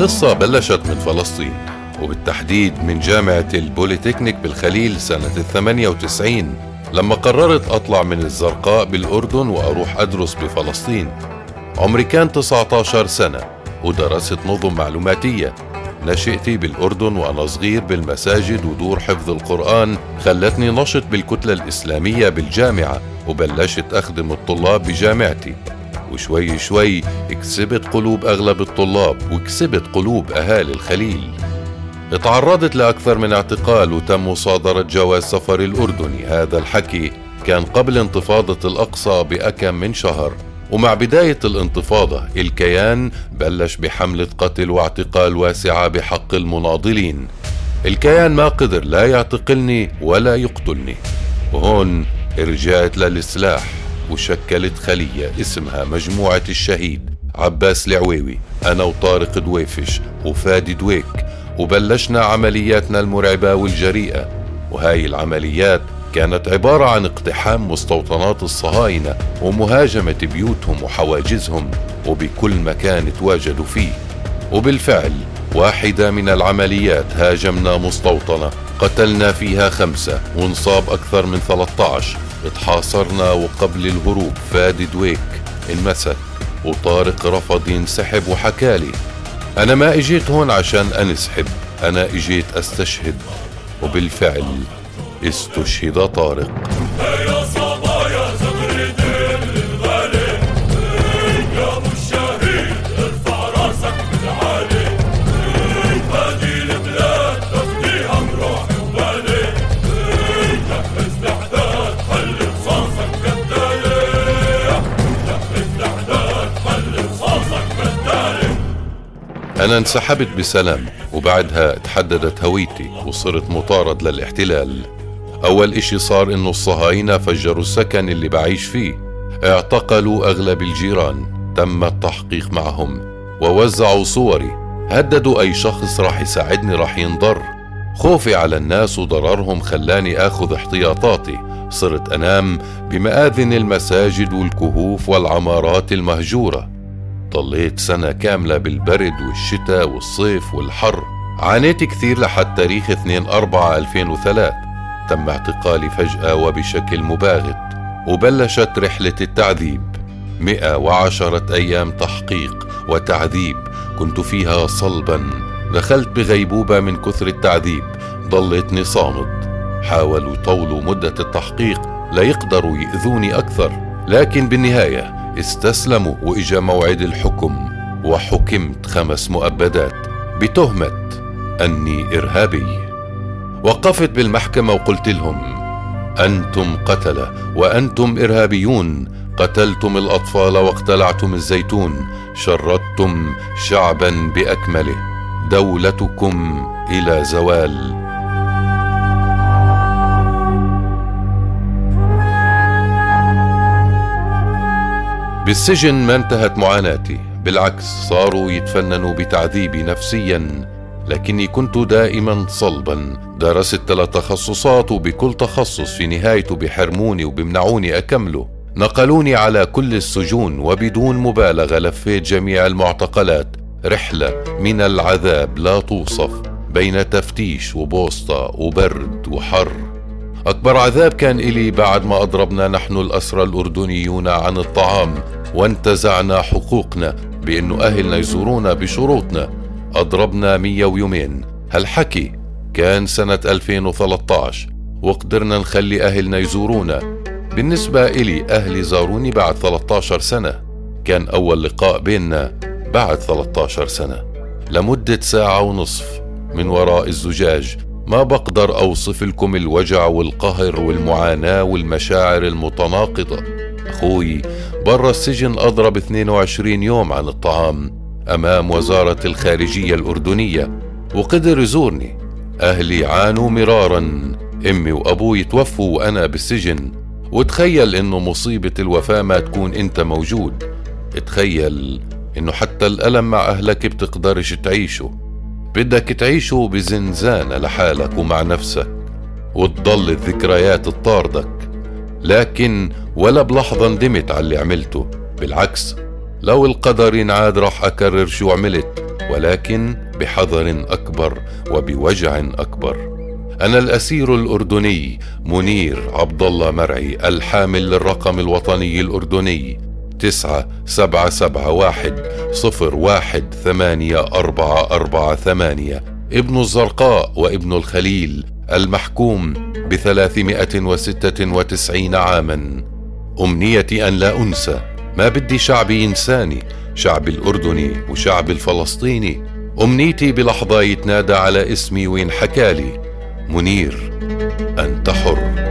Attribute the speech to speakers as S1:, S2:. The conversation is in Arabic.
S1: القصة بلشت من فلسطين وبالتحديد من جامعة البوليتكنيك بالخليل سنة الثمانية وتسعين لما قررت أطلع من الزرقاء بالأردن وأروح أدرس بفلسطين. عمري كان 19 سنة ودرست نظم معلوماتية. نشأتي بالأردن وأنا صغير بالمساجد ودور حفظ القرآن خلتني نشط بالكتلة الإسلامية بالجامعة وبلشت أخدم الطلاب بجامعتي. وشوي شوي كسبت قلوب أغلب الطلاب وكسبت قلوب أهالي الخليل. تعرضت لأكثر من اعتقال وتم مصادرة جواز سفر الأردني. هذا الحكي كان قبل انتفاضة الأقصى بأكم من شهر. ومع بداية الانتفاضة الكيان بلش بحملة قتل واعتقال واسعة بحق المناضلين. الكيان ما قدر لا يعتقلني ولا يقتلني. وهون رجعت للسلاح. وشكلت خلية اسمها مجموعة الشهيد عباس العويوي. أنا وطارق دويفش وفادي دويك وبلشنا عملياتنا المرعبة والجريئة. وهاي العمليات كانت عبارة عن اقتحام مستوطنات الصهاينة ومهاجمة بيوتهم وحواجزهم وبكل مكان تواجدوا فيه. وبالفعل واحدة من العمليات هاجمنا مستوطنة قتلنا فيها خمسة ونصاب أكثر من 13 اتحاصرنا وقبل الهروب فادي دويك انمسك وطارق رفض ينسحب وحكالي أنا ما إجيت هون عشان أنسحب أنا إجيت أستشهد. وبالفعل استشهد طارق. أنا انسحبت بسلام وبعدها تحددت هويتي وصرت مطارد للاحتلال. أول إشي صار إنه الصهاينة فجروا السكن اللي بعيش فيه. اعتقلوا أغلب الجيران تم التحقيق معهم ووزعوا صوري. هددوا أي شخص راح يساعدني راح ينضر. خوفي على الناس وضررهم خلاني آخذ احتياطاتي. صرت أنام بمآذن المساجد والكهوف والعمارات المهجورة. ضليت سنة كاملة بالبرد والشتاء والصيف والحر. عانيت كثير لحد تاريخ 2 4 2003 تم اعتقالي فجأة وبشكل مباغت وبلشت رحلة التعذيب. 110 أيام تحقيق وتعذيب كنت فيها صلبا. دخلت بغيبوبة من كثر التعذيب ضليتني صامد حاولوا يطولوا مدة التحقيق ليقدروا يأذوني أكثر. لكن بالنهاية استسلموا وإجا موعد الحكم وحكمت خمس مؤبدات بتهمة أني إرهابي. وقفت بالمحكمة وقلت لهم أنتم قتلة وأنتم إرهابيون. قتلتم الأطفال واقتلعتم الزيتون. شردتم شعبا بأكمله. دولتكم إلى زوال بالسجن ما انتهت معاناتي. بالعكس صاروا يتفننوا بتعذيبي نفسيا لكني كنت دائما صلبا. درست ثلاث تخصصات وبكل تخصص في نهايته بحرموني وبمنعوني أكمله نقلوني على كل السجون وبدون مبالغة لفيت جميع المعتقلات. رحلة من العذاب لا توصف بين تفتيش وبوسطة وبرد وحر. أكبر عذاب كان إلي بعد ما أضربنا نحن الأسرى الأردنيون عن الطعام. وانتزعنا حقوقنا بأنه أهلنا يزورونا بشروطنا. أضربنا مية ويومين. هالحكي كان سنة 2013 وقدرنا نخلي أهلنا يزورونا. بالنسبة إلي أهلي زاروني بعد 13 سنة. كان أول لقاء بيننا بعد 13 سنة. لمدة ساعة ونصف من وراء الزجاج ما بقدر أوصف لكم الوجع والقهر والمعاناة والمشاعر المتناقضة. أخوي برا السجن أضرب 22 يوم عن الطعام أمام وزارة الخارجية الأردنية. وقدر يزورني. أهلي عانوا مرارا. أمي وأبوي توفوا وأنا بالسجن. وتخيل إنه مصيبة الوفاة ما تكون أنت موجود. تخيل إنه حتى الألم مع أهلك بتقدرش تعيشه. بدك تعيشه بزنزانة لحالك ومع نفسك. وتضل الذكريات تطاردك لكن ولا بلحظة ندمت على اللي عملته. بالعكس لو القدر ينعاد راح أكرر شو عملت ولكن بحذر أكبر وبوجع أكبر. أنا الأسير الأردني منير عبد الله مرعي الحامل للرقم الوطني الأردني تسعة سبعة سبعة واحد صفر واحد ثمانية أربعة أربعة ثمانية. ابن الزرقاء وابن الخليل المحكوم بثلاثمائة وستة وتسعين عاما. أمنيتي أن لا أنسى ما بدي شعبي ينساني شعب الأردني وشعب الفلسطيني. أمنيتي بلحظة يتنادى على اسمي وينحكالي منير أنت حر.